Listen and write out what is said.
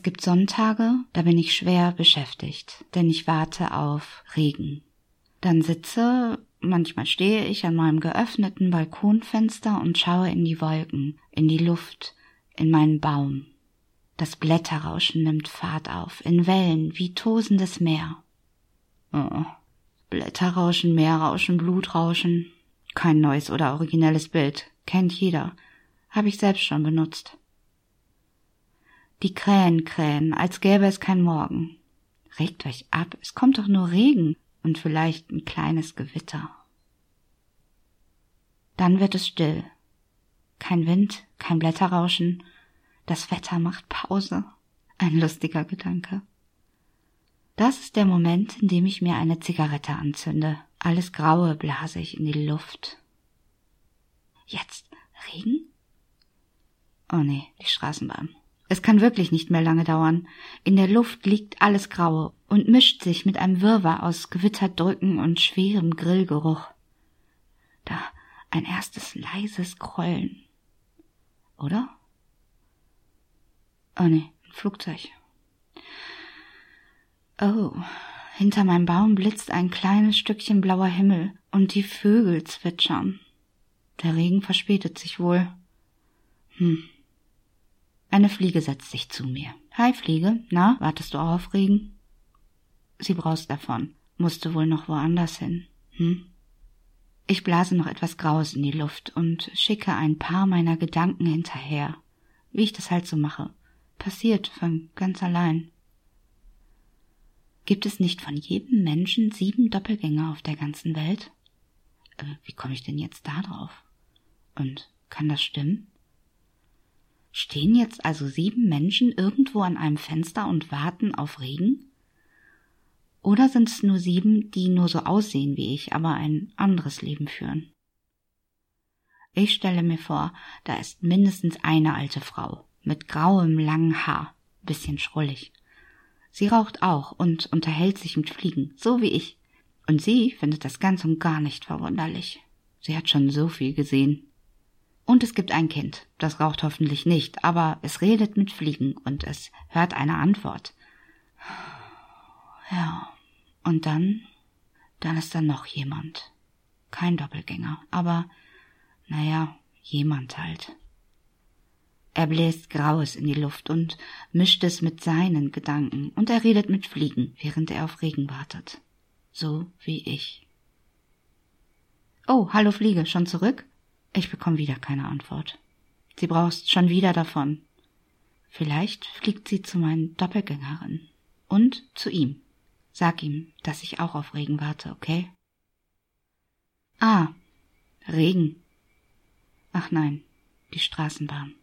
gibt Sonntage, da bin ich schwer beschäftigt, denn ich warte auf Regen. Dann sitze, manchmal stehe ich an meinem geöffneten Balkonfenster und schaue in die Wolken, in die Luft, in meinen Baum. Das Blätterrauschen nimmt Fahrt auf, in Wellen wie tosendes Meer. Oh, Blätterrauschen, Meerrauschen, Blutrauschen. Kein neues oder originelles Bild, kennt jeder, habe ich selbst schon benutzt. Die Krähen krähen, als gäbe es kein Morgen. Regt euch ab, es kommt doch nur Regen und vielleicht ein kleines Gewitter. Dann wird es still. Kein Wind, kein Blätterrauschen. Das Wetter macht Pause. Ein lustiger Gedanke. Das ist der Moment, in dem ich mir eine Zigarette anzünde. Alles Graue blase ich in die Luft. Jetzt Regen? Oh nee, die Straßenbahn. Es kann wirklich nicht mehr lange dauern. In der Luft liegt alles Graue und mischt sich mit einem Wirrwarr aus Gewitterdrücken und schwerem Grillgeruch. Da ein erstes leises Grollen. Oder? Oh nee, ein Flugzeug. Oh, hinter meinem Baum blitzt ein kleines Stückchen blauer Himmel und die Vögel zwitschern. Der Regen verspätet sich wohl. Hm, eine Fliege setzt sich zu mir. Hi, Fliege. Na, wartest du auf Regen? Sie braust davon. Musste wohl noch woanders hin. Hm? Ich blase noch etwas Graues in die Luft und schicke ein paar meiner Gedanken hinterher. Wie ich das halt so mache. Passiert von ganz allein. Gibt es nicht von jedem Menschen sieben Doppelgänger auf der ganzen Welt? Äh, wie komme ich denn jetzt da drauf? Und kann das stimmen? Stehen jetzt also sieben Menschen irgendwo an einem Fenster und warten auf Regen? Oder sind es nur sieben, die nur so aussehen wie ich, aber ein anderes Leben führen? Ich stelle mir vor, da ist mindestens eine alte Frau mit grauem langen Haar, bisschen schrullig. Sie raucht auch und unterhält sich mit Fliegen, so wie ich. Und sie findet das ganz und gar nicht verwunderlich. Sie hat schon so viel gesehen. Und es gibt ein Kind, das raucht hoffentlich nicht, aber es redet mit Fliegen und es hört eine Antwort. Ja, und dann, dann ist da noch jemand. Kein Doppelgänger, aber, naja, jemand halt. Er bläst Graues in die Luft und mischt es mit seinen Gedanken, und er redet mit Fliegen, während er auf Regen wartet. So wie ich. Oh, hallo Fliege, schon zurück? Ich bekomme wieder keine Antwort. Sie braust schon wieder davon. Vielleicht fliegt sie zu meinen Doppelgängerin. Und zu ihm. Sag ihm, dass ich auch auf Regen warte, okay? Ah, Regen. Ach nein, die Straßenbahn.